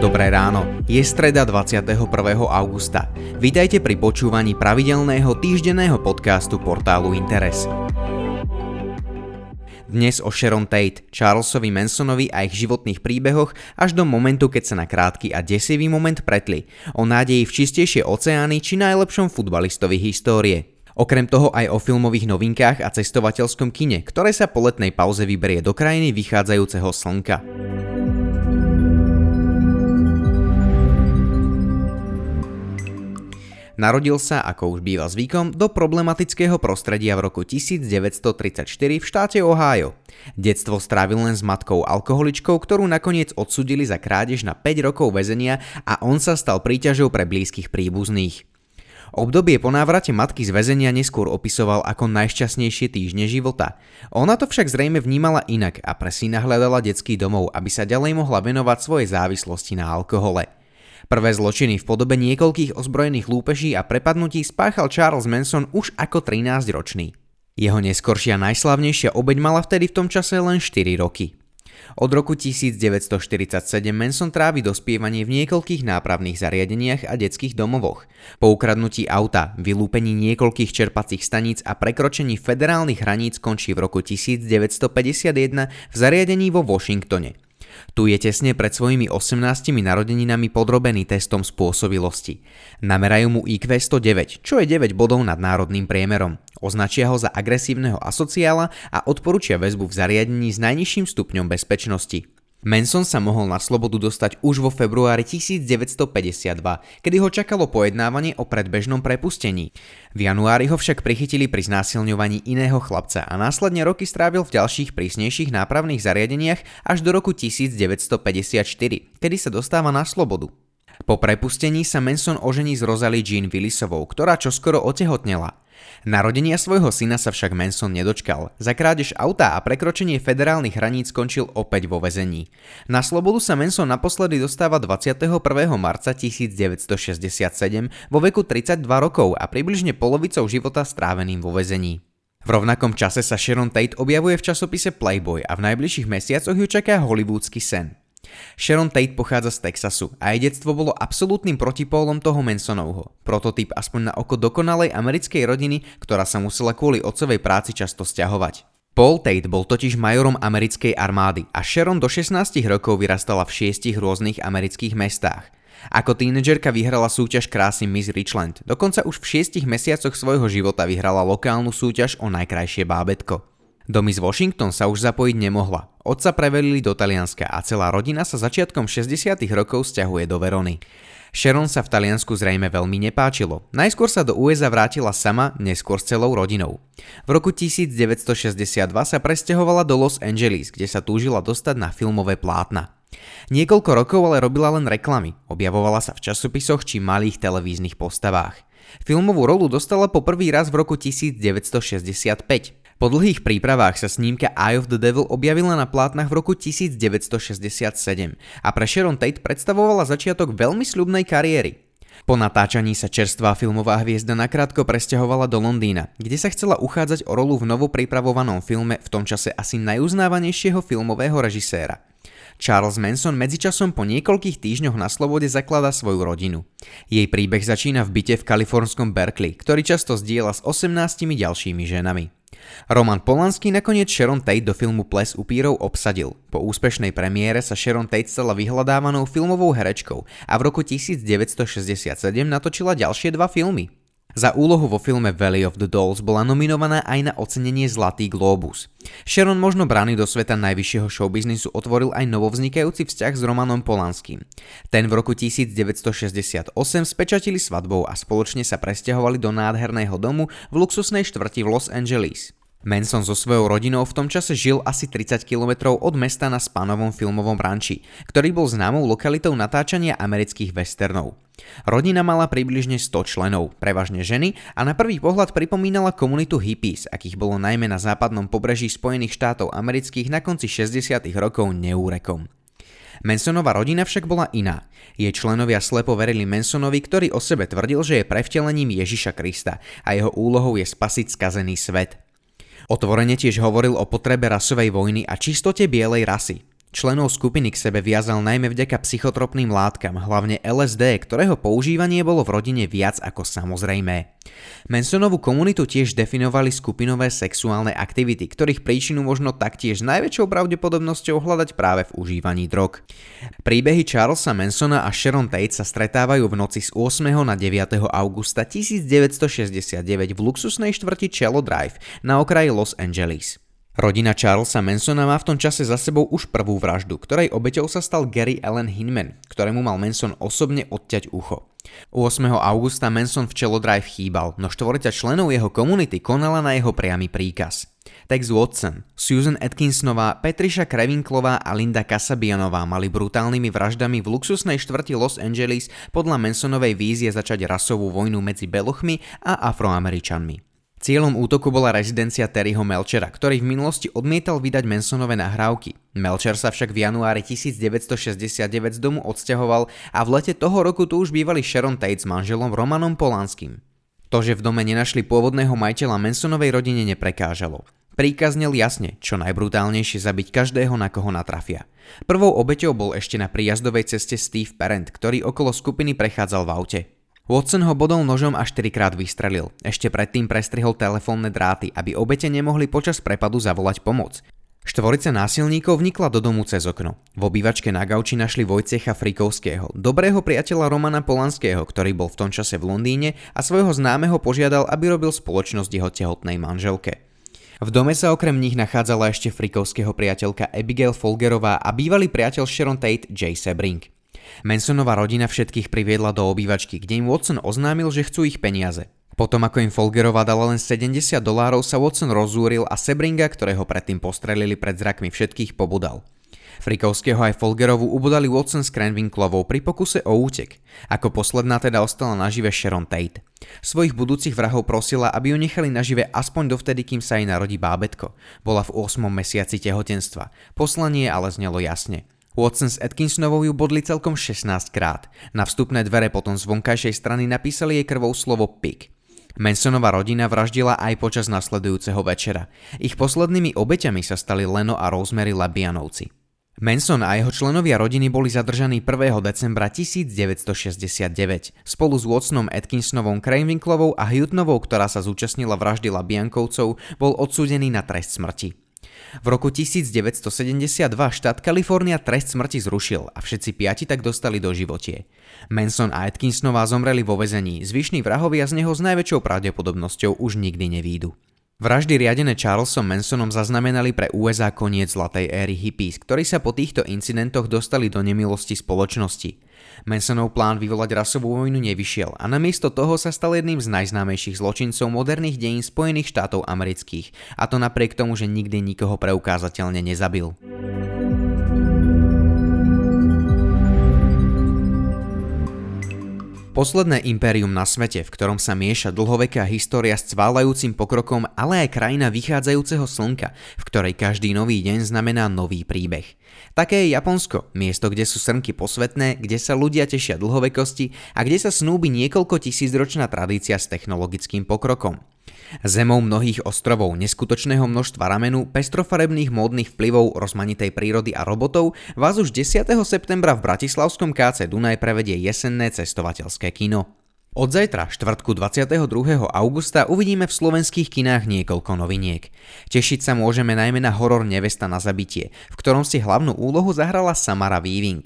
Dobré ráno, je streda 21. augusta. Vítajte pri počúvaní pravidelného týždenného podcastu portálu Interes. Dnes o Sharon Tate, Charlesovi Mansonovi a ich životných príbehoch až do momentu, keď sa na krátky a desivý moment pretli. O nádeji v čistejšie oceány či najlepšom futbalistovi histórie. Okrem toho aj o filmových novinkách a cestovateľskom kine, ktoré sa po letnej pauze vyberie do krajiny vychádzajúceho slnka. Narodil sa, ako už býva zvykom, do problematického prostredia v roku 1934 v štáte Ohio. Detstvo strávil len s matkou alkoholičkou, ktorú nakoniec odsudili za krádež na 5 rokov väzenia a on sa stal príťažou pre blízkych príbuzných. Obdobie po návrate matky z väzenia neskôr opisoval ako najšťastnejšie týždne života. Ona to však zrejme vnímala inak a pre syna hľadala detský domov, aby sa ďalej mohla venovať svojej závislosti na alkohole. Prvé zločiny v podobe niekoľkých ozbrojených lúpeží a prepadnutí spáchal Charles Manson už ako 13-ročný. Jeho neskoršia najslavnejšia obeď mala vtedy v tom čase len 4 roky. Od roku 1947 Manson trávi dospievanie v niekoľkých nápravných zariadeniach a detských domovoch. Po ukradnutí auta, vylúpení niekoľkých čerpacích staníc a prekročení federálnych hraníc končí v roku 1951 v zariadení vo Washingtone. Tu je tesne pred svojimi 18 narodeninami podrobený testom spôsobilosti. Namerajú mu IQ 109, čo je 9 bodov nad národným priemerom. Označia ho za agresívneho asociála a odporúčia väzbu v zariadení s najnižším stupňom bezpečnosti. Manson sa mohol na slobodu dostať už vo februári 1952, kedy ho čakalo pojednávanie o predbežnom prepustení. V januári ho však prichytili pri znásilňovaní iného chlapca a následne roky strávil v ďalších prísnejších nápravných zariadeniach až do roku 1954, kedy sa dostáva na slobodu. Po prepustení sa Manson ožení s Rosalie Jean Willisovou, ktorá čoskoro otehotnela. Narodenia svojho syna sa však Manson nedočkal. Za krádež auta a prekročenie federálnych hraníc skončil opäť vo vezení. Na slobodu sa Manson naposledy dostáva 21. marca 1967 vo veku 32 rokov a približne polovicou života stráveným vo vezení. V rovnakom čase sa Sharon Tate objavuje v časopise Playboy a v najbližších mesiacoch ju čaká hollywoodsky sen. Sharon Tate pochádza z Texasu a jej detstvo bolo absolútnym protipólom toho Mansonovho. Prototyp aspoň na oko dokonalej americkej rodiny, ktorá sa musela kvôli otcovej práci často stiahovať. Paul Tate bol totiž majorom americkej armády a Sharon do 16 rokov vyrastala v šiestich rôznych amerických mestách. Ako tínedžerka vyhrala súťaž krásy Miss Richland, dokonca už v šiestich mesiacoch svojho života vyhrala lokálnu súťaž o najkrajšie bábetko. Do Miss Washington sa už zapojiť nemohla. Otca prevelili do Talianska a celá rodina sa začiatkom 60. rokov stiahuje do Verony. Sharon sa v Taliansku zrejme veľmi nepáčilo. Najskôr sa do USA vrátila sama, neskôr s celou rodinou. V roku 1962 sa presťahovala do Los Angeles, kde sa túžila dostať na filmové plátna. Niekoľko rokov ale robila len reklamy, objavovala sa v časopisoch či malých televíznych postavách. Filmovú rolu dostala po prvý raz v roku 1965. Po dlhých prípravách sa snímka Eye of the Devil objavila na plátnach v roku 1967 a pre Sharon Tate predstavovala začiatok veľmi sľubnej kariéry. Po natáčaní sa čerstvá filmová hviezda nakrátko presťahovala do Londýna, kde sa chcela uchádzať o rolu v novopripravovanom filme v tom čase asi najuznávanejšieho filmového režiséra. Charles Manson medzičasom po niekoľkých týždňoch na slobode zakladá svoju rodinu. Jej príbeh začína v byte v kalifornskom Berkeley, ktorý často zdieľa s 18 ďalšími ženami. Roman Polanský nakoniec Sharon Tate do filmu Ples upírov obsadil. Po úspešnej premiére sa Sharon Tate stala vyhľadávanou filmovou herečkou a v roku 1967 natočila ďalšie dva filmy. Za úlohu vo filme Valley of the Dolls bola nominovaná aj na ocenenie Zlatý Globus. Sharon možno brány do sveta najvyššieho showbiznisu otvoril aj novovznikajúci vzťah s Romanom Polanským. Ten v roku 1968 spečatili svadbou a spoločne sa presťahovali do nádherného domu v luxusnej štvrti v Los Angeles. Manson so svojou rodinou v tom čase žil asi 30 km od mesta na spanovom filmovom ranči, ktorý bol známou lokalitou natáčania amerických westernov. Rodina mala približne 100 členov, prevažne ženy a na prvý pohľad pripomínala komunitu hippies, akých bolo najmä na západnom pobreží Spojených štátov amerických na konci 60. rokov neúrekom. Mansonová rodina však bola iná. Jej členovia slepo verili Mansonovi, ktorý o sebe tvrdil, že je prevtelením Ježiša Krista a jeho úlohou je spasiť skazený svet. Otvorene tiež hovoril o potrebe rasovej vojny a čistote bielej rasy. Členov skupiny k sebe viazal najmä vďaka psychotropným látkam, hlavne LSD, ktorého používanie bolo v rodine viac ako samozrejmé. Mansonovú komunitu tiež definovali skupinové sexuálne aktivity, ktorých príčinu možno taktiež najväčšou pravdepodobnosťou hľadať práve v užívaní drog. Príbehy Charlesa Mansona a Sharon Tate sa stretávajú v noci z 8. na 9. augusta 1969 v luxusnej štvrti Cello Drive na okraji Los Angeles. Rodina Charlesa Mansona má v tom čase za sebou už prvú vraždu, ktorej obeťou sa stal Gary Allen Hinman, ktorému mal Manson osobne odťať ucho. 8. augusta Manson v Cello Drive chýbal, no štvorica členov jeho komunity konala na jeho priamy príkaz. Tex Watson, Susan Atkinsonová, Petriša Krevinklová a Linda Kasabianová mali brutálnymi vraždami v luxusnej štvrti Los Angeles podľa Mansonovej vízie začať rasovú vojnu medzi belochmi a afroameričanmi. Cieľom útoku bola rezidencia Terryho Melchera, ktorý v minulosti odmietal vydať Mansonové nahrávky. Melcher sa však v januári 1969 z domu odsťahoval a v lete toho roku tu už bývali Sharon Tate s manželom Romanom Polanským. To, že v dome nenašli pôvodného majiteľa Mansonovej rodine neprekážalo. Príkaz znel jasne, čo najbrutálnejšie zabiť každého, na koho natrafia. Prvou obeťou bol ešte na príjazdovej ceste Steve Parent, ktorý okolo skupiny prechádzal v aute. Watson ho bodol nožom až 4 krát vystrelil. Ešte predtým prestrihol telefónne dráty, aby obete nemohli počas prepadu zavolať pomoc. Štvorica násilníkov vnikla do domu cez okno. V obývačke na gauči našli Vojcecha Frikovského, dobrého priateľa Romana Polanského, ktorý bol v tom čase v Londýne a svojho známeho požiadal, aby robil spoločnosť jeho tehotnej manželke. V dome sa okrem nich nachádzala ešte Frikovského priateľka Abigail Folgerová a bývalý priateľ Sharon Tate Jay Sebring. Mansonová rodina všetkých priviedla do obývačky, kde im Watson oznámil, že chcú ich peniaze. Potom ako im Folgerová dala len 70 dolárov sa Watson rozúril a Sebringa, ktorého predtým postrelili pred zrakmi všetkých, pobudal. Frikovského aj Folgerovu ubudali Watson s Cranwinklovou pri pokuse o útek. Ako posledná teda ostala nažive Sharon Tate. Svojich budúcich vrahov prosila, aby ju nechali nažive aspoň dovtedy, kým sa jej narodí bábetko. Bola v 8. mesiaci tehotenstva. Poslanie ale znelo jasne. Watson s Atkinsonovou ju bodli celkom 16 krát. Na vstupné dvere potom z vonkajšej strany napísali jej krvou slovo pig. Mansonová rodina vraždila aj počas nasledujúceho večera. Ich poslednými obeťami sa stali Leno a Rosemary Labianovci. Manson a jeho členovia rodiny boli zadržaní 1. decembra 1969. Spolu s Watsonom Atkinsonovou Cranewinklovou a Hutnovou, ktorá sa zúčastnila vraždy Labiankovcov, bol odsúdený na trest smrti. V roku 1972 štát Kalifornia trest smrti zrušil a všetci piati tak dostali do životie. Manson a Atkinsonová zomreli vo vezení, zvyšní vrahovia z neho s najväčšou pravdepodobnosťou už nikdy nevídu. Vraždy riadené Charlesom Mansonom zaznamenali pre USA koniec zlatej éry hippies, ktorí sa po týchto incidentoch dostali do nemilosti spoločnosti. Mansonov plán vyvolať rasovú vojnu nevyšiel a namiesto toho sa stal jedným z najznámejších zločincov moderných dejín Spojených štátov amerických, a to napriek tomu, že nikdy nikoho preukázateľne nezabil. Posledné impérium na svete, v ktorom sa mieša dlhoveká história s cválajúcim pokrokom, ale aj krajina vychádzajúceho slnka, v ktorej každý nový deň znamená nový príbeh. Také je Japonsko, miesto, kde sú srnky posvetné, kde sa ľudia tešia dlhovekosti a kde sa snúbi niekoľko tisícročná tradícia s technologickým pokrokom. Zemou mnohých ostrovov, neskutočného množstva ramenu, pestrofarebných módnych vplyvov, rozmanitej prírody a robotov vás už 10. septembra v Bratislavskom KC Dunaj prevedie jesenné cestovateľské kino. Od zajtra, štvrtku 22. augusta, uvidíme v slovenských kinách niekoľko noviniek. Tešiť sa môžeme najmä na horor Nevesta na zabitie, v ktorom si hlavnú úlohu zahrala Samara Weaving.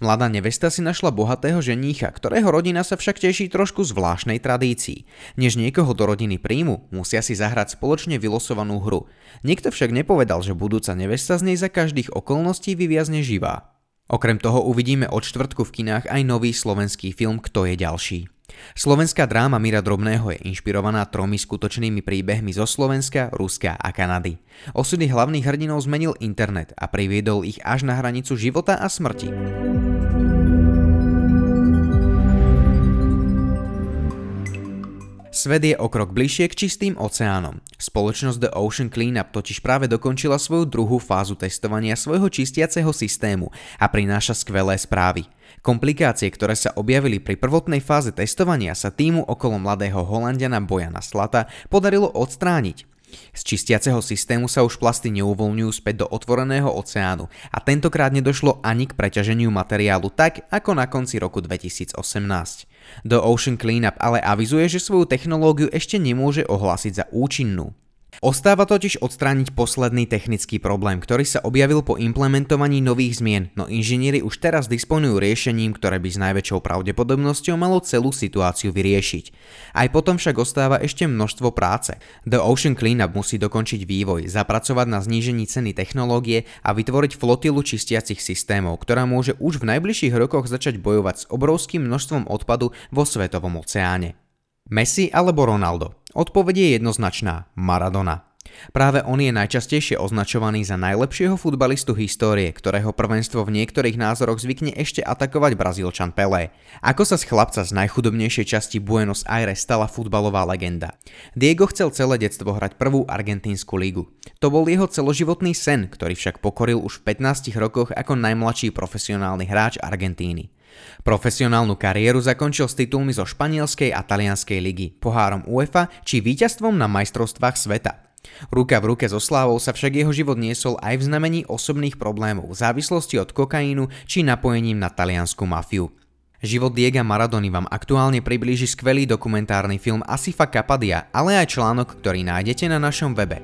Mladá nevesta si našla bohatého ženícha, ktorého rodina sa však teší trošku zvláštnej tradícii. Než niekoho do rodiny príjmu, musia si zahrať spoločne vylosovanú hru. Nikto však nepovedal, že budúca nevesta z nej za každých okolností vyviazne živá. Okrem toho uvidíme od štvrtku v kinách aj nový slovenský film Kto je ďalší. Slovenská dráma Mira Drobného je inšpirovaná tromi skutočnými príbehmi zo Slovenska, Ruska a Kanady. Osudy hlavných hrdinov zmenil internet a priviedol ich až na hranicu života a smrti. Svet je o krok bližšie k čistým oceánom. Spoločnosť The Ocean Cleanup totiž práve dokončila svoju druhú fázu testovania svojho čistiaceho systému a prináša skvelé správy. Komplikácie, ktoré sa objavili pri prvotnej fáze testovania sa týmu okolo mladého Holandiana Bojana Slata podarilo odstrániť. Z čistiaceho systému sa už plasty neuvoľňujú späť do otvoreného oceánu a tentokrát nedošlo ani k preťaženiu materiálu tak, ako na konci roku 2018. The Ocean Cleanup ale avizuje, že svoju technológiu ešte nemôže ohlásiť za účinnú. Ostáva totiž odstrániť posledný technický problém, ktorý sa objavil po implementovaní nových zmien, no inžinieri už teraz disponujú riešením, ktoré by s najväčšou pravdepodobnosťou malo celú situáciu vyriešiť. Aj potom však ostáva ešte množstvo práce. The Ocean Cleanup musí dokončiť vývoj, zapracovať na znížení ceny technológie a vytvoriť flotilu čistiacich systémov, ktorá môže už v najbližších rokoch začať bojovať s obrovským množstvom odpadu vo svetovom oceáne. Messi alebo Ronaldo? Odpoveď je jednoznačná. Maradona. Práve on je najčastejšie označovaný za najlepšieho futbalistu histórie, ktorého prvenstvo v niektorých názoroch zvykne ešte atakovať Brazílčan Pelé. Ako sa z chlapca z najchudobnejšej časti Buenos Aires stala futbalová legenda. Diego chcel celé detstvo hrať prvú argentínsku lígu. To bol jeho celoživotný sen, ktorý však pokoril už v 15 rokoch ako najmladší profesionálny hráč Argentíny. Profesionálnu kariéru zakončil s titulmi zo španielskej a talianskej ligy, pohárom UEFA či víťazstvom na majstrovstvách sveta. Ruka v ruke so slávou sa však jeho život niesol aj v znamení osobných problémov, v závislosti od kokainu či napojením na taliansku mafiu. Život Diega Maradony vám aktuálne priblíži skvelý dokumentárny film Asifa Kapadia, ale aj článok, ktorý nájdete na našom webe.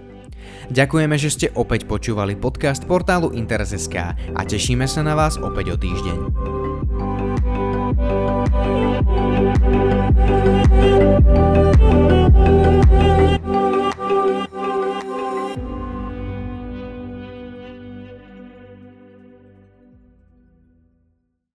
Ďakujeme, že ste opäť počúvali podcast portálu Interes.sk a tešíme sa na vás opäť o týždeň. Thank you.